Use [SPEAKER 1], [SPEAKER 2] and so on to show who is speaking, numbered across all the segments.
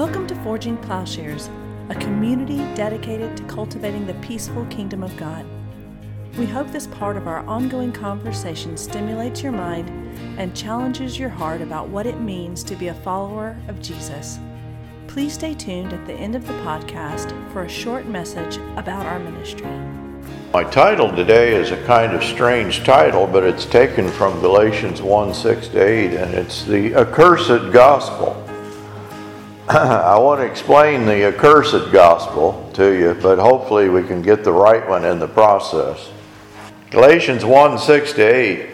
[SPEAKER 1] Welcome to Forging Plowshares, a community dedicated to cultivating the peaceful kingdom of God. We hope this part of our ongoing conversation stimulates your mind and challenges your heart about what it means to be a follower of Jesus. Please stay tuned at the end of the podcast for a short message about our ministry.
[SPEAKER 2] My title today is a kind of strange title, but it's taken from Galatians 1 6 to 8, and it's the accursed gospel. I want to explain the accursed gospel to you, but hopefully we can get the right one in the process. Galatians 1 6 to 8.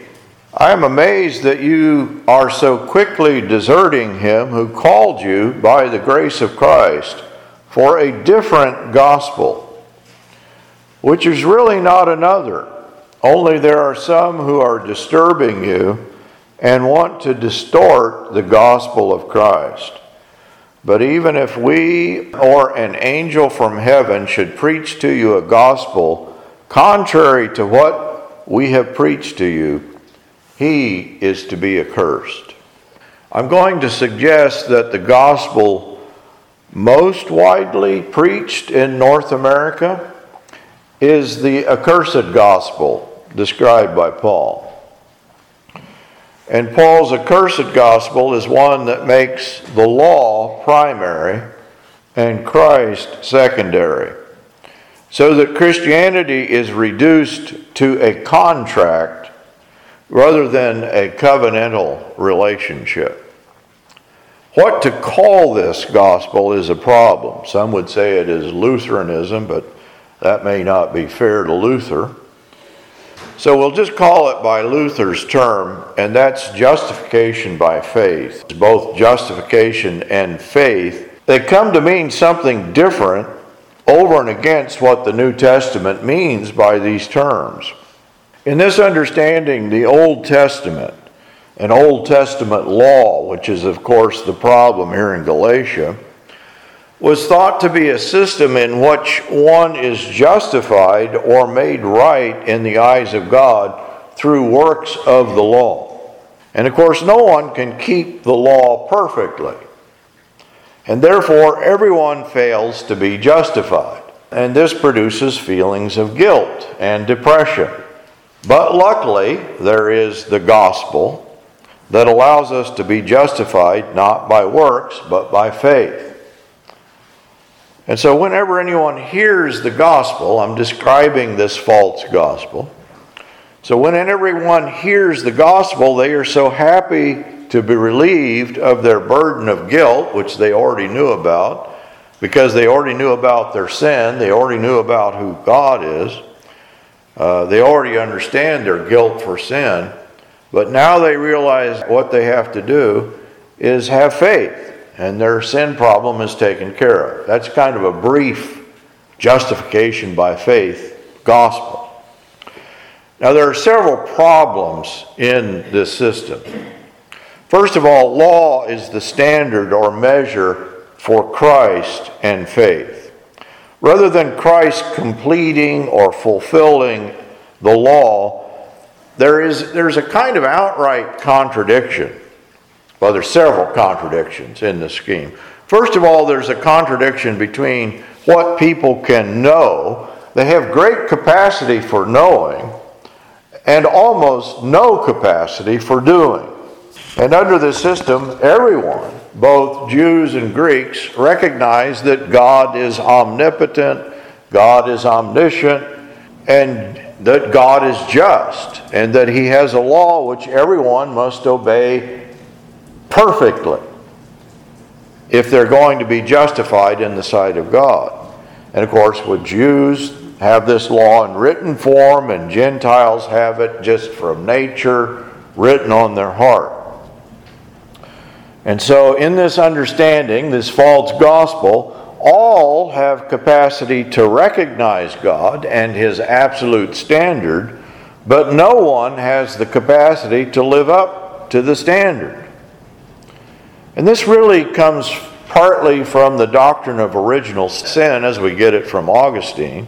[SPEAKER 2] I am amazed that you are so quickly deserting him who called you by the grace of Christ for a different gospel which is really not another. Only there are some who are disturbing you and want to distort the gospel of Christ. But even if we or an angel from heaven should preach to you a gospel contrary to what we have preached to you, he is to be accursed. I'm going to suggest that the gospel most widely preached in North America is the accursed gospel described by Paul. And Paul's accursed gospel is one that makes the law primary and Christ secondary. So that Christianity is reduced to a contract rather than a covenantal relationship. What to call this gospel is a problem. Some would say it is Lutheranism, but that may not be fair to Luther. So we'll just call it by Luther's term, and that's justification by faith. It's Both justification and faith, they come to mean something different over and against what the New Testament means by these terms. In this understanding, the Old Testament, an Old Testament law, which is, of course, the problem here in Galatia, was thought to be a system in which one is justified or made right in the eyes of God through works of the law. And of course, no one can keep the law perfectly. And therefore, everyone fails to be justified. And this produces feelings of guilt and depression. But luckily, there is the gospel that allows us to be justified not by works, but by faith. And so, whenever anyone hears the gospel, I'm describing this false gospel. So, when everyone hears the gospel, they are so happy to be relieved of their burden of guilt, which they already knew about, because they already knew about their sin, they already knew about who God is, uh, they already understand their guilt for sin, but now they realize what they have to do is have faith and their sin problem is taken care of. That's kind of a brief justification by faith gospel. Now, there are several problems in this system. First of all, law is the standard or measure for Christ and faith. Rather than Christ completing or fulfilling the law, there is, there's a kind of outright contradiction well, there's several contradictions in the scheme. First of all, there's a contradiction between what people can know, they have great capacity for knowing, and almost no capacity for doing. And under this system, everyone, both Jews and Greeks, recognize that God is omnipotent, God is omniscient, and that God is just, and that He has a law which everyone must obey perfectly if they're going to be justified in the sight of God. And of course, with Jews have this law in written form, and Gentiles have it just from nature, written on their heart. And so, in this understanding, this false gospel, all have capacity to recognize God and His absolute standard, but no one has the capacity to live up to the standard. And this really comes partly from the doctrine of original sin as we get it from Augustine.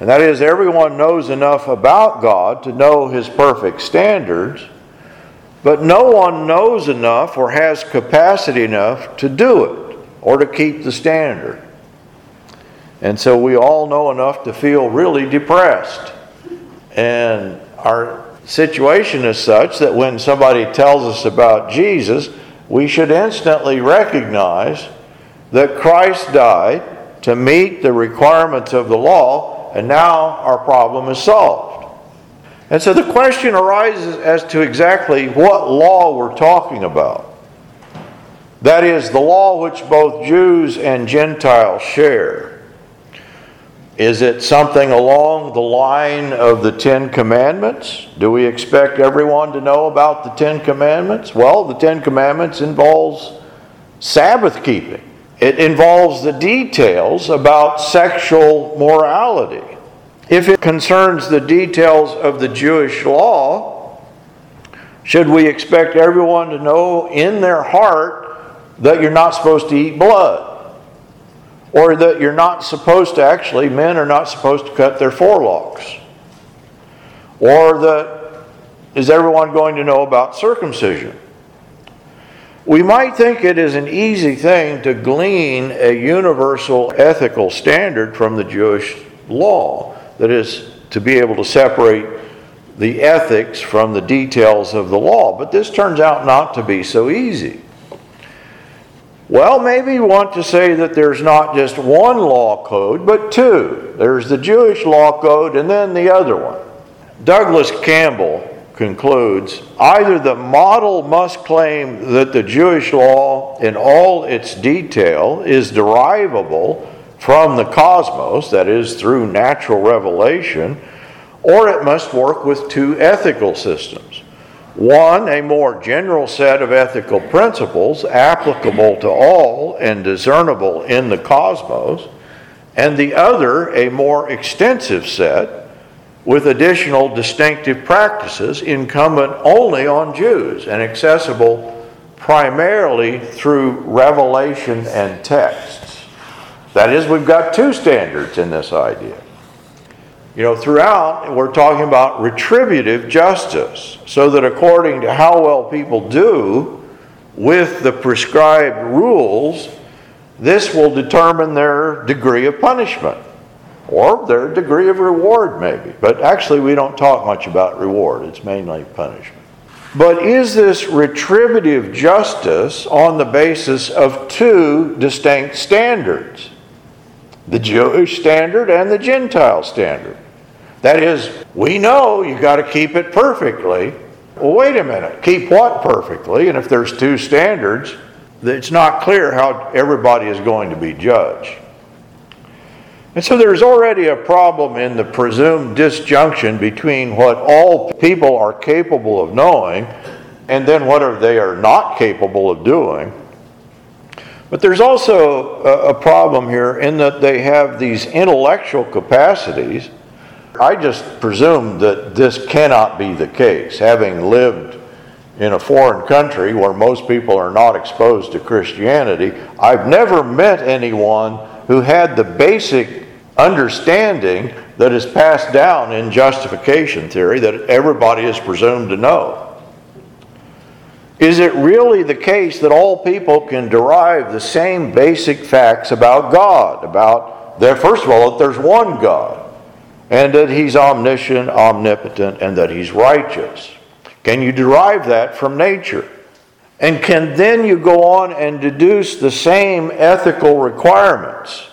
[SPEAKER 2] And that is, everyone knows enough about God to know his perfect standards, but no one knows enough or has capacity enough to do it. or to keep the standard. And so we all know enough to feel really depressed. And our situation is such that when somebody tells us about Jesus, we should instantly recognize that Christ died to meet the requirements of the law, and now our problem is solved. And so the question arises as to exactly what law we're talking about. That is, the law which both Jews and Gentiles share. Is it something along the line of the Ten Commandments? Do we expect everyone to know about the Ten Commandments? Well, the Ten Commandments involves Sabbath keeping. It involves the details about sexual morality. If it concerns the details of the Jewish law, should we expect everyone to know in their heart that you're not supposed to eat blood? Or that you're not supposed to actually, men are not supposed to cut their forelocks. Or that, is everyone going to know about circumcision? We might think it is an easy thing to glean a universal ethical standard from the Jewish law, that is, to be able to separate the ethics from the details of the law. But this turns out not to be so easy. Well, maybe you want to say that there's not just one law code, but two. There's the Jewish law code and then the other one. Douglas Campbell concludes either the model must claim that the Jewish law in all its detail is derivable from the cosmos, that is, through natural revelation, or it must work with two ethical systems. One, a more general set of ethical principles applicable to all and discernible in the cosmos, and the other, a more extensive set with additional distinctive practices incumbent only on Jews and accessible primarily through revelation and texts. That is, we've got two standards in this idea. You know, throughout, we're talking about retributive justice, so that according to how well people do with the prescribed rules, this will determine their degree of punishment or their degree of reward, maybe. But actually, we don't talk much about reward, it's mainly punishment. But is this retributive justice on the basis of two distinct standards? The Jewish standard and the Gentile standard. That is, we know you got to keep it perfectly. Well, wait a minute. Keep what perfectly? And if there's two standards, it's not clear how everybody is going to be judged. And so there's already a problem in the presumed disjunction between what all people are capable of knowing and then what they are not capable of doing. But there's also a problem here in that they have these intellectual capacities I just presume that this cannot be the case. Having lived in a foreign country where most people are not exposed to Christianity, I've never met anyone who had the basic understanding that is passed down in justification theory that everybody is presumed to know. Is it really the case that all people can derive the same basic facts about God? About first of all, that there's one God and that he's omniscient, omnipotent, and that he's righteous. Can you derive that from nature? And can then you go on and deduce the same ethical requirements?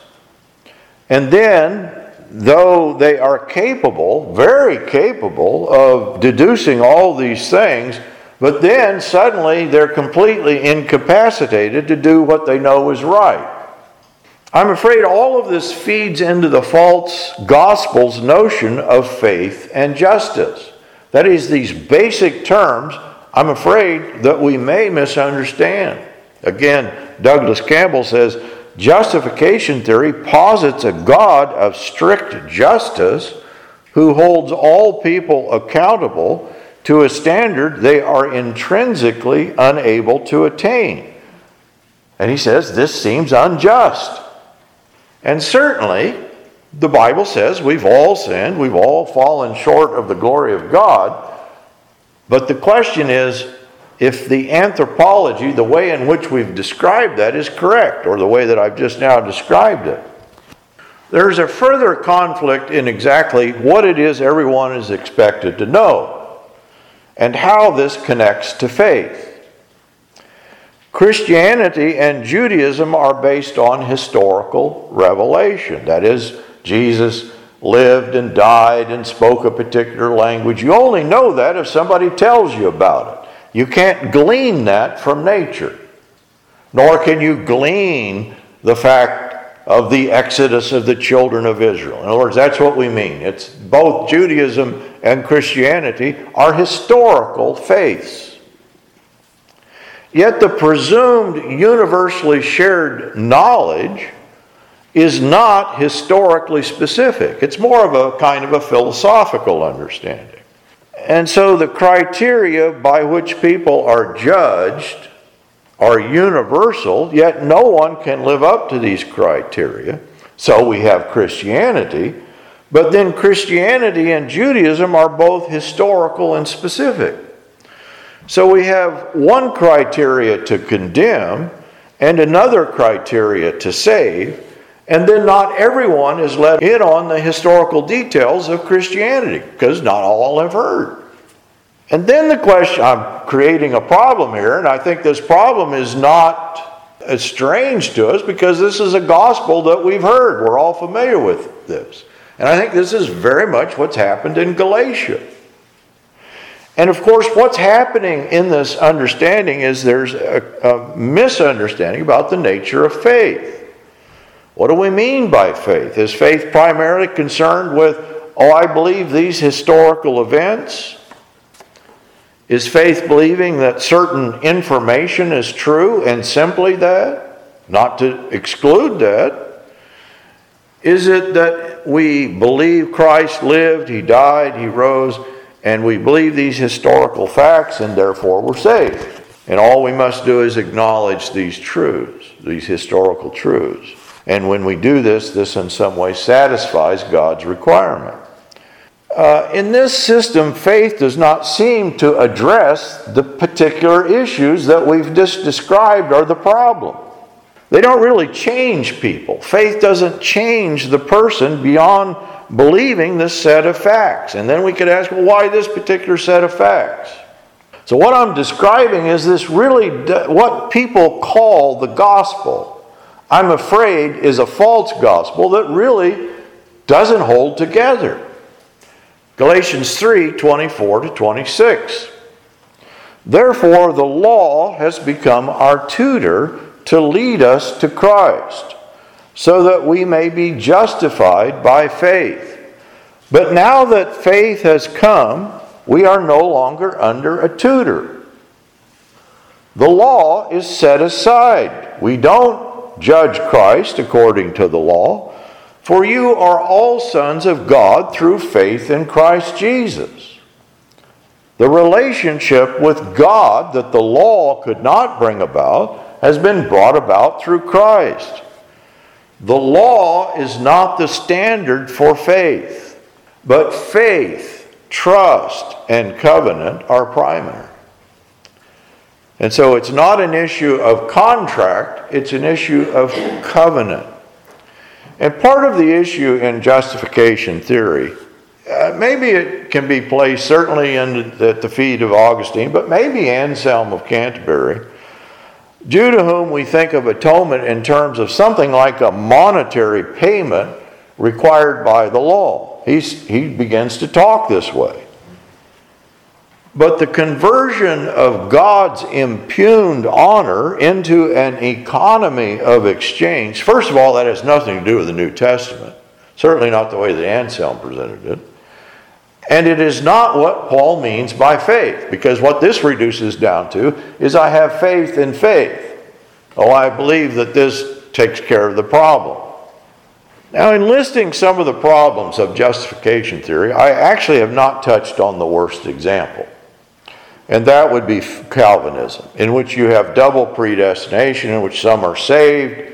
[SPEAKER 2] And then, though they are capable, very capable, of deducing all these things, but then suddenly they're completely incapacitated to do what they know is right. I'm afraid all of this feeds into the false gospel's notion of faith and justice. That is, these basic terms, I'm afraid that we may misunderstand. Again, Douglas Campbell says justification theory posits a God of strict justice who holds all people accountable to a standard they are intrinsically unable to attain. And he says this seems unjust. And certainly, the Bible says we've all sinned, we've all fallen short of the glory of God. But the question is if the anthropology, the way in which we've described that, is correct, or the way that I've just now described it. There's a further conflict in exactly what it is everyone is expected to know and how this connects to faith. Christianity and Judaism are based on historical revelation. That is, Jesus lived and died and spoke a particular language. You only know that if somebody tells you about it. You can't glean that from nature, nor can you glean the fact of the exodus of the children of Israel. In other words, that's what we mean. It's both Judaism and Christianity are historical faiths. Yet the presumed universally shared knowledge is not historically specific. It's more of a kind of a philosophical understanding. And so the criteria by which people are judged are universal, yet no one can live up to these criteria. So we have Christianity, but then Christianity and Judaism are both historical and specific. So we have one criteria to condemn and another criteria to save, and then not everyone is let in on the historical details of Christianity because not all have heard. And then the question I'm creating a problem here, and I think this problem is not as strange to us because this is a gospel that we've heard. We're all familiar with this. And I think this is very much what's happened in Galatia. And of course, what's happening in this understanding is there's a, a, misunderstanding about the nature of faith. What do we mean by faith? Is faith primarily concerned with, oh, I believe these historical events? Is faith believing that certain information is true and simply that? Not to exclude that. Is it that we believe Christ lived, He died, He rose, and we believe these historical facts and therefore we're saved? And all we must do is acknowledge these truths, these historical truths. And when we do this, this in some way satisfies God's requirement. Uh, in this system, faith does not seem to address the particular issues that we've just described are the problem. They don't really change people. Faith doesn't change the person beyond believing this set of facts. And then we could ask, well, why this particular set of facts? So, what I'm describing is this really, what people call the gospel, I'm afraid, is a false gospel that really doesn't hold together. Galatians 3 24 to 26. Therefore, the law has become our tutor to lead us to Christ, so that we may be justified by faith. But now that faith has come, we are no longer under a tutor. The law is set aside. We don't judge Christ according to the law for you are all sons of God through faith in Christ Jesus. The relationship with God that the law could not bring about has been brought about through Christ. The law is not the standard for faith, but faith, trust, and covenant are primary. And so it's not an issue of contract, it's an issue of covenant. And part of the issue in justification theory, uh, maybe it can be placed certainly in, at the feet of Augustine, but maybe Anselm of Canterbury, due to whom we think of atonement in terms of something like a monetary payment required by the law. He's, he begins to talk this way. But the conversion of God's impugned honor into an economy of exchange, first of all, that has nothing to do with the New Testament. Certainly not the way that Anselm presented it. And it is not what Paul means by faith, because what this reduces down to is I have faith in faith. Oh, I believe that this takes care of the problem. Now, in listing some of the problems of justification theory, I actually have not touched on the worst example. And that would be Calvinism, in which you have double predestination, in which some are saved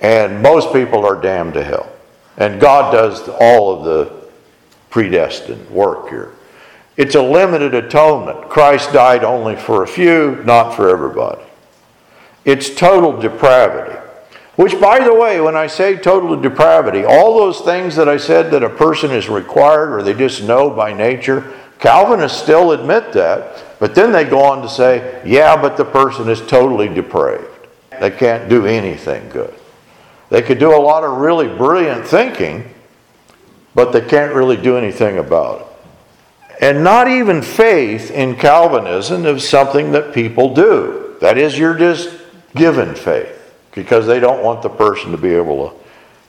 [SPEAKER 2] and most people are damned to hell. And God does all of the predestined work here. It's a limited atonement. Christ died only for a few, not for everybody. It's total depravity. Which, by the way, when I say total depravity, all those things that I said that a person is required or they just know by nature, Calvinists still admit that, but then they go on to say, yeah, but the person is totally depraved. They can't do anything good. They could do a lot of really brilliant thinking, but they can't really do anything about it. And not even faith in Calvinism is something that people do. That is, you're just given faith because they don't want the person to be able to,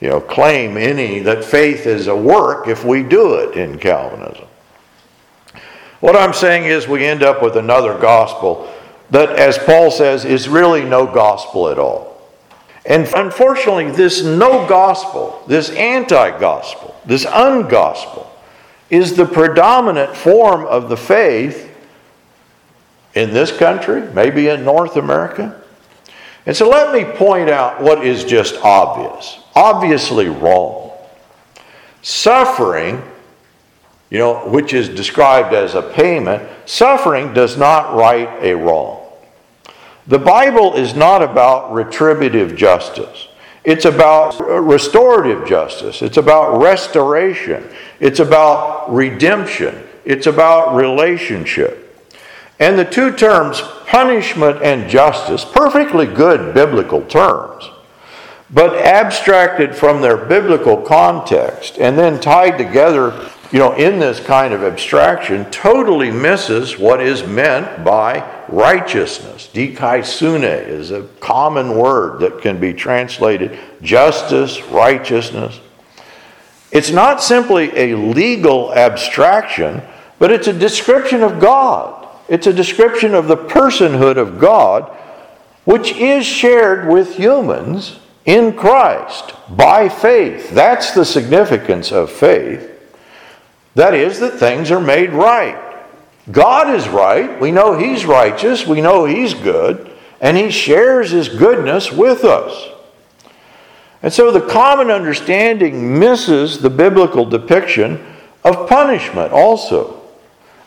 [SPEAKER 2] you know, claim any that faith is a work if we do it in Calvinism. What I'm saying is we end up with another gospel that, as Paul says, is really no gospel at all. And unfortunately, this no gospel, this anti gospel, this ungospel, is the predominant form of the faith in this country, maybe in North America. And so let me point out what is just obvious, obviously wrong. Suffering, you know, which is described as a payment, suffering does not right a wrong. The Bible is not about retributive justice. It's about uh, restorative justice. It's about restoration. It's about redemption. It's about relationship. And the two terms, punishment and justice, perfectly good biblical terms, but abstracted from their biblical context and then tied together, you know, in this kind of abstraction, totally misses what is meant by righteousness. Dikaiosune is a common word that can be translated justice, righteousness. It's not simply a legal abstraction, but it's a description of God. It's a description of the personhood of God, which is shared with humans in Christ by faith. That's the significance of faith. That is, that things are made right. God is right. We know He's righteous. We know He's good. And He shares His goodness with us. And so the common understanding misses the biblical depiction of punishment also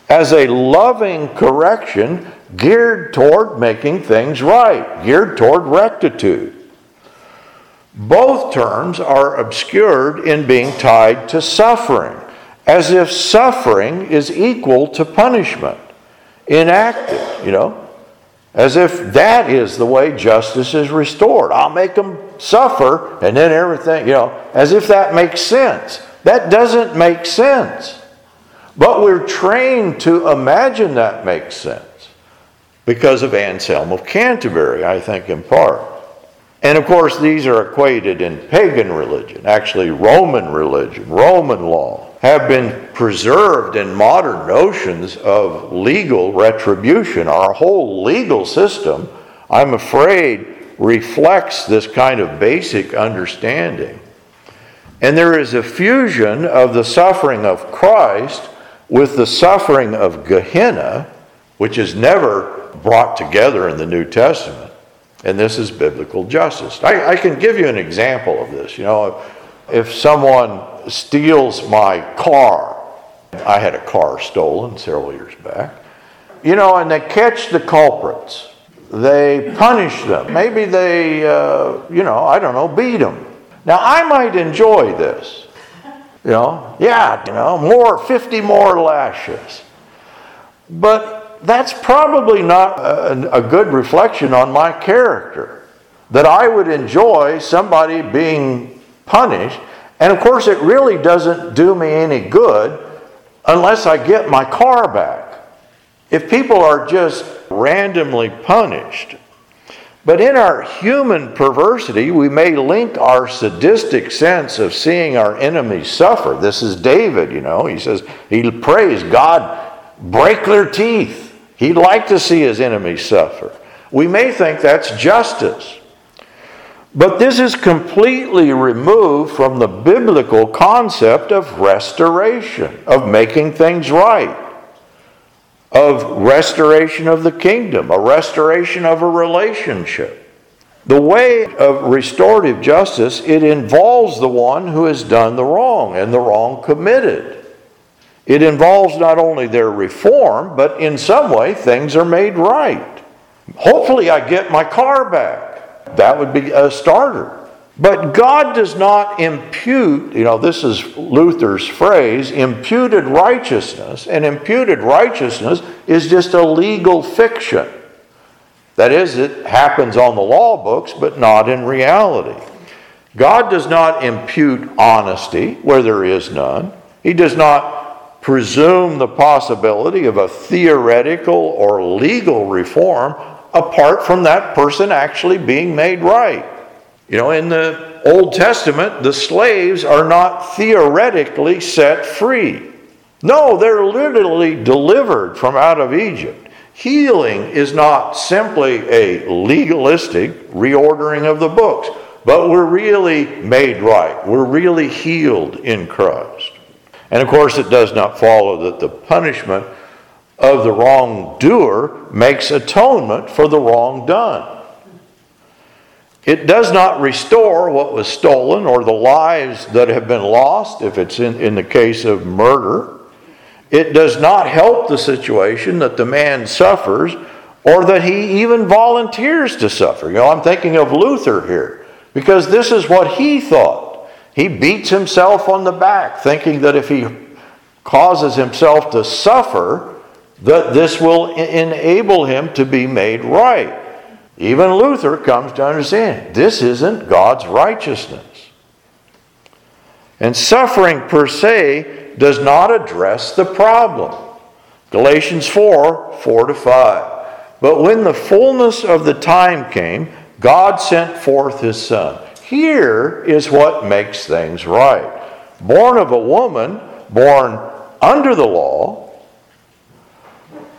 [SPEAKER 2] as a loving correction geared toward making things right, geared toward rectitude. Both terms are obscured in being tied to suffering as if suffering is equal to punishment, enacted, you know, as if that is the way justice is restored. I'll make them suffer and then everything, you know, as if that makes sense. That doesn't make sense. But we're trained to imagine that makes sense because of Anselm of Canterbury, I think, in part. And of course, these are equated in pagan religion, actually, Roman religion, Roman law have been preserved in modern notions of legal retribution. Our whole legal system, I'm afraid, reflects this kind of basic understanding. And there is a fusion of the suffering of Christ with the suffering of Gehenna, which is never brought together in the New Testament. And this is biblical justice. I, I can give you an example of this. You know, if someone steals my car. I had a car stolen several years back. You know, and they catch the culprits. They punish them. Maybe they, uh, you know, I don't know, beat them. Now, I might enjoy this. You know, yeah, you know, more, 50 more lashes. But that's probably not a, a good reflection on my character. That I would enjoy somebody being punished and of course, it really doesn't do me any good unless I get my car back. If people are just randomly punished, but in our human perversity, we may link our sadistic sense of seeing our enemies suffer. This is David, you know. He says, he prays, God, break their teeth. He'd like to see his enemies suffer. We may think that's justice. But this is completely removed from the biblical concept of restoration, of making things right, of restoration of the kingdom, a restoration of a relationship. The way of restorative justice, it involves the one who has done the wrong and the wrong committed. It involves not only their reform, but in some way things are made right. Hopefully, I get my car back. That would be a starter. But God does not impute, you know, this is Luther's phrase, imputed righteousness. And imputed righteousness is just a legal fiction. That is, it happens on the law books, but not in reality. God does not impute honesty where there is none. He does not presume the possibility of a theoretical or legal reform apart from that person actually being made right. You know, in the Old Testament, the slaves are not theoretically set free. No, they're literally delivered from out of Egypt. Healing is not simply a legalistic reordering of the books, but we're really made right. We're really healed in Christ. And of course, it does not follow that the punishment of the wrongdoer makes atonement for the wrong done. It does not restore what was stolen or the lives that have been lost, if it's in, in the case of murder. It does not help the situation that the man suffers or that he even volunteers to suffer. You know, I'm thinking of Luther here because this is what he thought. He beats himself on the back, thinking that if he causes himself to suffer, that this will enable him to be made right. Even Luther comes to understand this isn't God's righteousness. And suffering per se does not address the problem. Galatians 4 4 to 5. But when the fullness of the time came, God sent forth his Son. Here is what makes things right. Born of a woman, born under the law,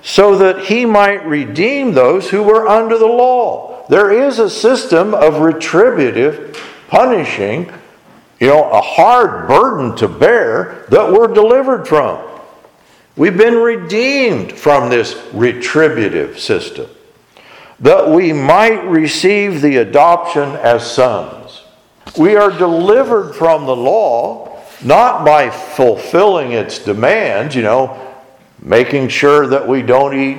[SPEAKER 2] so that he might redeem those who were under the law. There is a system of retributive punishing, you know, a hard burden to bear that we're delivered from. We've been redeemed from this retributive system that we might receive the adoption as sons. We are delivered from the law not by fulfilling its demands, you know, making sure that we don't eat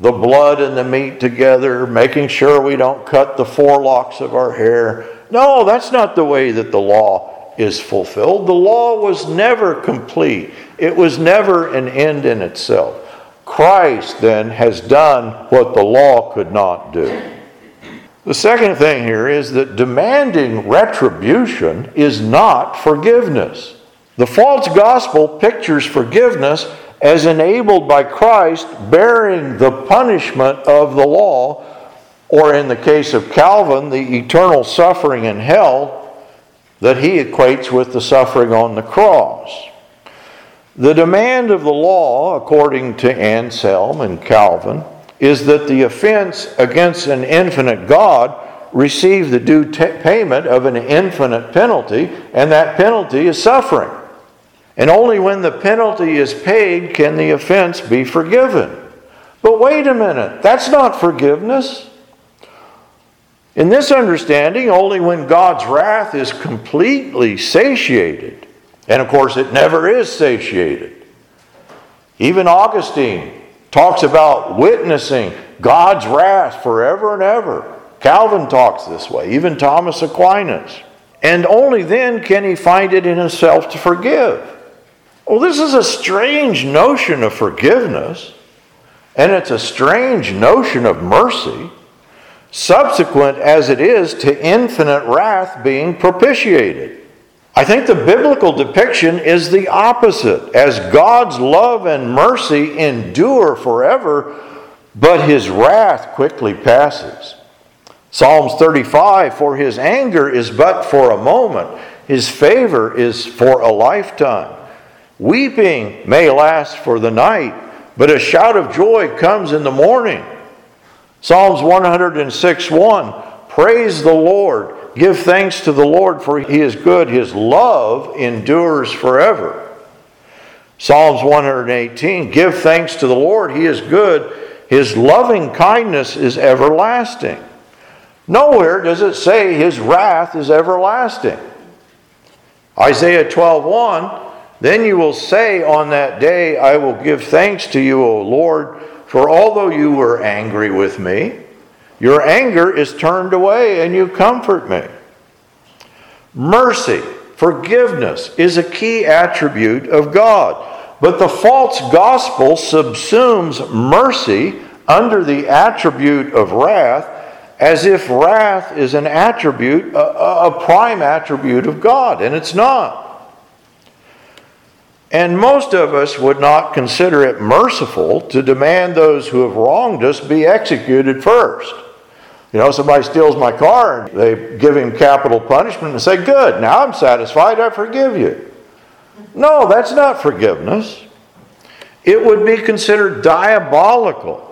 [SPEAKER 2] the blood and the meat together, making sure we don't cut the forelocks of our hair. No, that's not the way that the law is fulfilled. The law was never complete, it was never an end in itself. Christ then has done what the law could not do. The second thing here is that demanding retribution is not forgiveness. The false gospel pictures forgiveness as enabled by Christ bearing the punishment of the law, or in the case of Calvin, the eternal suffering in hell that he equates with the suffering on the cross. The demand of the law, according to Anselm and Calvin, is that the offense against an infinite God receive the due t- payment of an infinite penalty, and that penalty is suffering. And only when the penalty is paid can the offense be forgiven. But wait a minute, that's not forgiveness. In this understanding, only when God's wrath is completely satiated, and of course it never is satiated. Even Augustine talks about witnessing God's wrath forever and ever. Calvin talks this way, even Thomas Aquinas. And only then can he find it in himself to forgive. Well, this is a strange notion of forgiveness, and it's a strange notion of mercy, subsequent as it is to infinite wrath being propitiated. I think the biblical depiction is the opposite, as God's love and mercy endure forever, but his wrath quickly passes. Psalms 35 For his anger is but for a moment, his favor is for a lifetime. Weeping may last for the night, but a shout of joy comes in the morning. Psalms 106 1 Praise the Lord. Give thanks to the Lord, for he is good. His love endures forever. Psalms 118 Give thanks to the Lord. He is good. His loving kindness is everlasting. Nowhere does it say his wrath is everlasting. Isaiah 12 1 Then you will say on that day, I will give thanks to you, O Lord, for although you were angry with me, your anger is turned away and you comfort me. Mercy, forgiveness, is a key attribute of God. But the false gospel subsumes mercy under the attribute of wrath as if wrath is an attribute, a, a, prime attribute of God, and it's not. And most of us would not consider it merciful to demand those who have wronged us be executed first. You know, somebody steals my car and they give him capital punishment and say, Good, now I'm satisfied, I forgive you. No, that's not forgiveness. It would be considered diabolical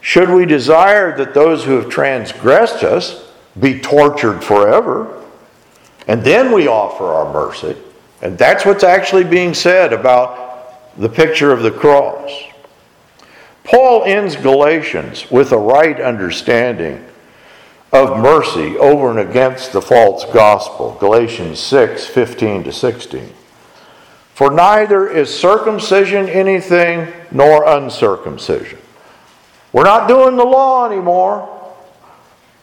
[SPEAKER 2] should we desire that those who have transgressed us be tortured forever. And then we offer our mercy. And that's what's actually being said about the picture of the cross. Paul ends Galatians with a right understanding of mercy over and against the false gospel. Galatians 6 15 to 16. For neither is circumcision anything nor uncircumcision. We're not doing the law anymore.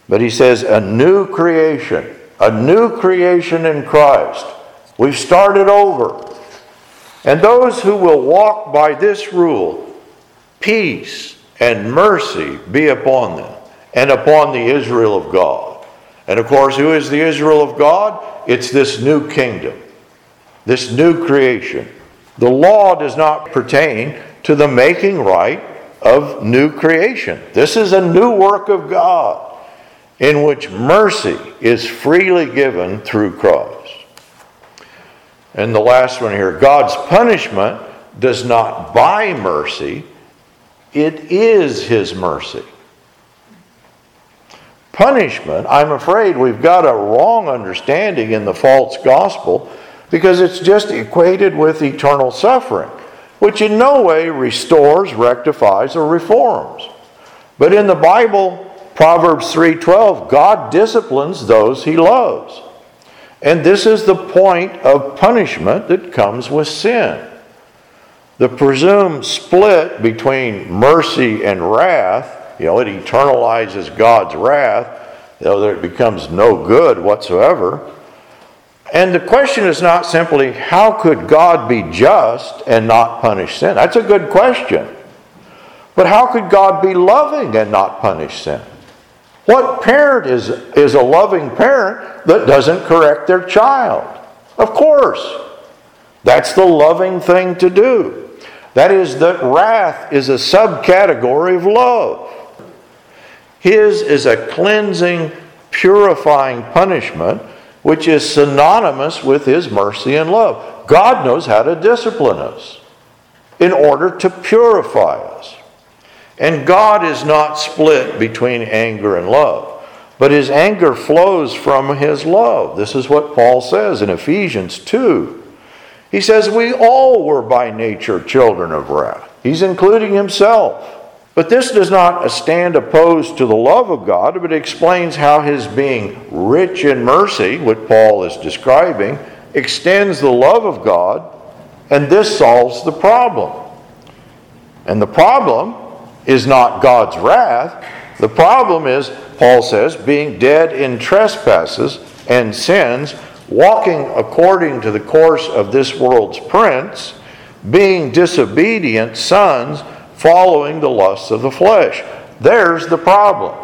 [SPEAKER 2] But he says, a new creation, a new creation in Christ. We've started over. And those who will walk by this rule, peace and mercy be upon them and upon the Israel of God. And of course, who is the Israel of God? It's this new kingdom, this new creation. The law does not pertain to the making right of new creation. This is a new work of God in which mercy is freely given through Christ. And the last one here God's punishment does not buy mercy, it is His mercy punishment, I'm afraid we've got a wrong understanding in the false gospel because it's just equated with eternal suffering, which in no way restores, rectifies, or reforms. But in the Bible, Proverbs 3:12, God disciplines those he loves. And this is the point of punishment that comes with sin. The presumed split between mercy and wrath you know, it eternalizes God's wrath, you know, it becomes no good whatsoever. And the question is not simply, how could God be just and not punish sin? That's a good question. But how could God be loving and not punish sin? What parent is, is a loving parent that doesn't correct their child? Of course. That's the loving thing to do. That is, that wrath is a subcategory of love. His is a cleansing, purifying punishment, which is synonymous with His mercy and love. God knows how to discipline us in order to purify us. And God is not split between anger and love, but His anger flows from His love. This is what Paul says in Ephesians 2. He says, We all were by nature children of wrath. He's including Himself. But this does not stand opposed to the love of God, but explains how his being rich in mercy, what Paul is describing, extends the love of God, and this solves the problem. And the problem is not God's wrath. The problem is, Paul says, being dead in trespasses and sins, walking according to the course of this world's prince, being disobedient sons following the lusts of the flesh. There's the problem.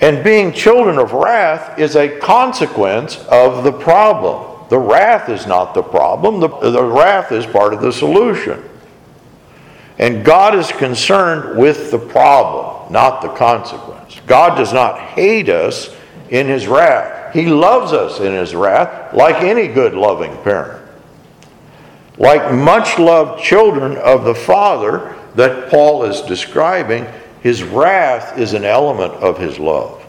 [SPEAKER 2] And being children of wrath is a consequence of the problem. The wrath is not the problem, the, the wrath is part of the solution. And God is concerned with the problem, not the consequence. God does not hate us in his wrath. He loves us in his wrath like any good loving parent. Like much loved children of the Father, that Paul is describing, his wrath is an element of his love.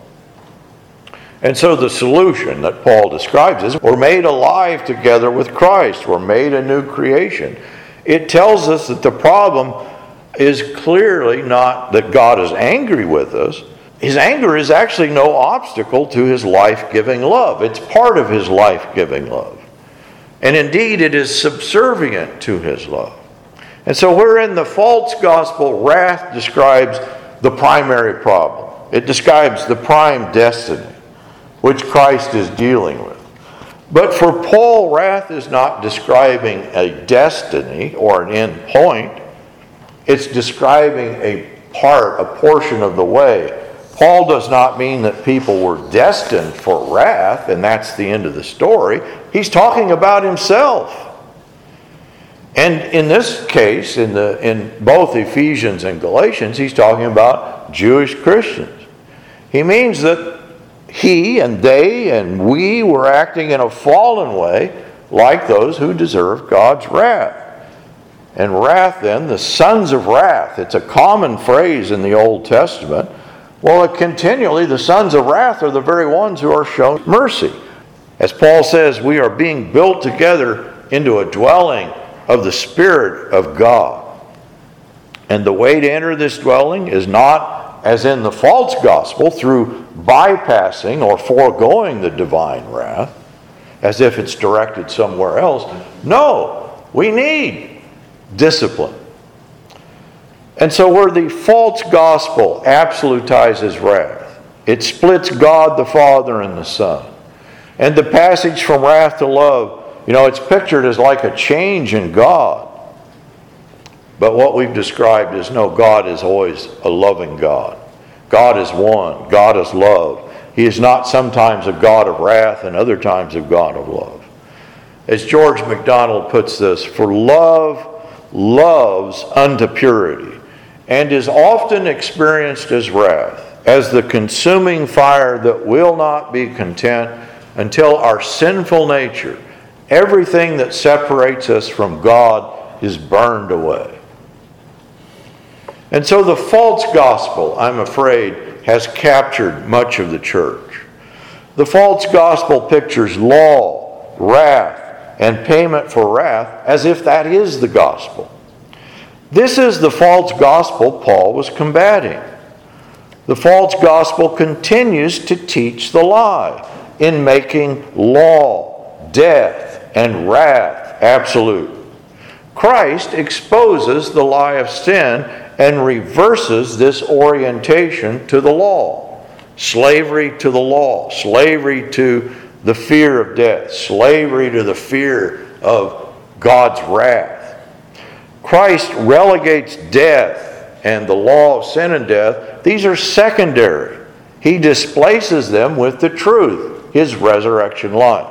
[SPEAKER 2] And so the solution that Paul describes is we're made alive together with Christ, we're made a new creation. It tells us that the problem is clearly not that God is angry with us. His anger is actually no obstacle to his life giving love. It's part of his life giving love. And indeed, it is subservient to his love. And so, wherein the false gospel, wrath describes the primary problem, it describes the prime destiny which Christ is dealing with. But for Paul, wrath is not describing a destiny or an end point, it's describing a part, a portion of the way. Paul does not mean that people were destined for wrath, and that's the end of the story. He's talking about himself. And in this case, in, the, in both Ephesians and Galatians, he's talking about Jewish Christians. He means that he and they and we were acting in a fallen way like those who deserve God's wrath. And wrath, then, the sons of wrath, it's a common phrase in the Old Testament. Well, continually, the sons of wrath are the very ones who are shown mercy. As Paul says, we are being built together into a dwelling of the Spirit of God. And the way to enter this dwelling is not, as in the false gospel, through bypassing or foregoing the divine wrath, as if it's directed somewhere else. No, we need discipline. And so, where the false gospel absolutizes wrath, it splits God the Father and the Son. And the passage from wrath to love you know, it's pictured as like a change in God. But what we've described is no, God is always a loving God. God is one, God is love. He is not sometimes a God of wrath and other times a God of love. As George MacDonald puts this, for love loves unto purity and is often experienced as wrath, as the consuming fire that will not be content until our sinful nature Everything that separates us from God is burned away. And so the false gospel, I'm afraid, has captured much of the church. The false gospel pictures law, wrath, and payment for wrath as if that is the gospel. This is the false gospel Paul was combating. The false gospel continues to teach the lie in making law, death, and wrath absolute. Christ exposes the lie of sin and reverses this orientation to the law slavery to the law, slavery to the fear of death, slavery to the fear of God's wrath. Christ relegates death and the law of sin and death, these are secondary. He displaces them with the truth, his resurrection life.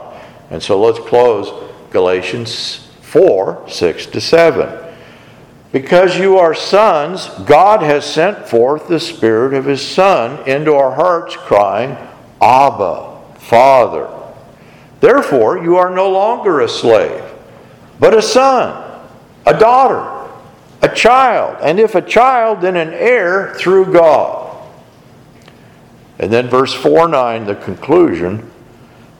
[SPEAKER 2] And so let's close Galatians 4 6 to 7. Because you are sons, God has sent forth the Spirit of His Son into our hearts, crying, Abba, Father. Therefore, you are no longer a slave, but a son, a daughter, a child, and if a child, then an heir through God. And then verse 4 9, the conclusion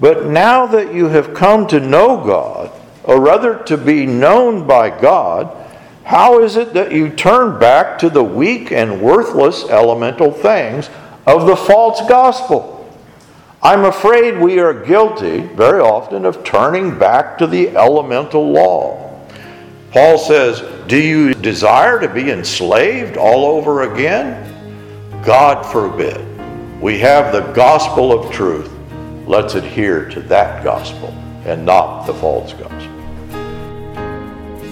[SPEAKER 2] but now that you have come to know God, or rather to be known by God, how is it that you turn back to the weak and worthless elemental things of the false gospel? I'm afraid we are guilty very often of turning back to the elemental law. Paul says, Do you desire to be enslaved all over again? God forbid. We have the gospel of truth let's adhere to that gospel and not the false gospel.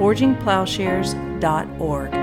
[SPEAKER 1] forgingploughshares.org.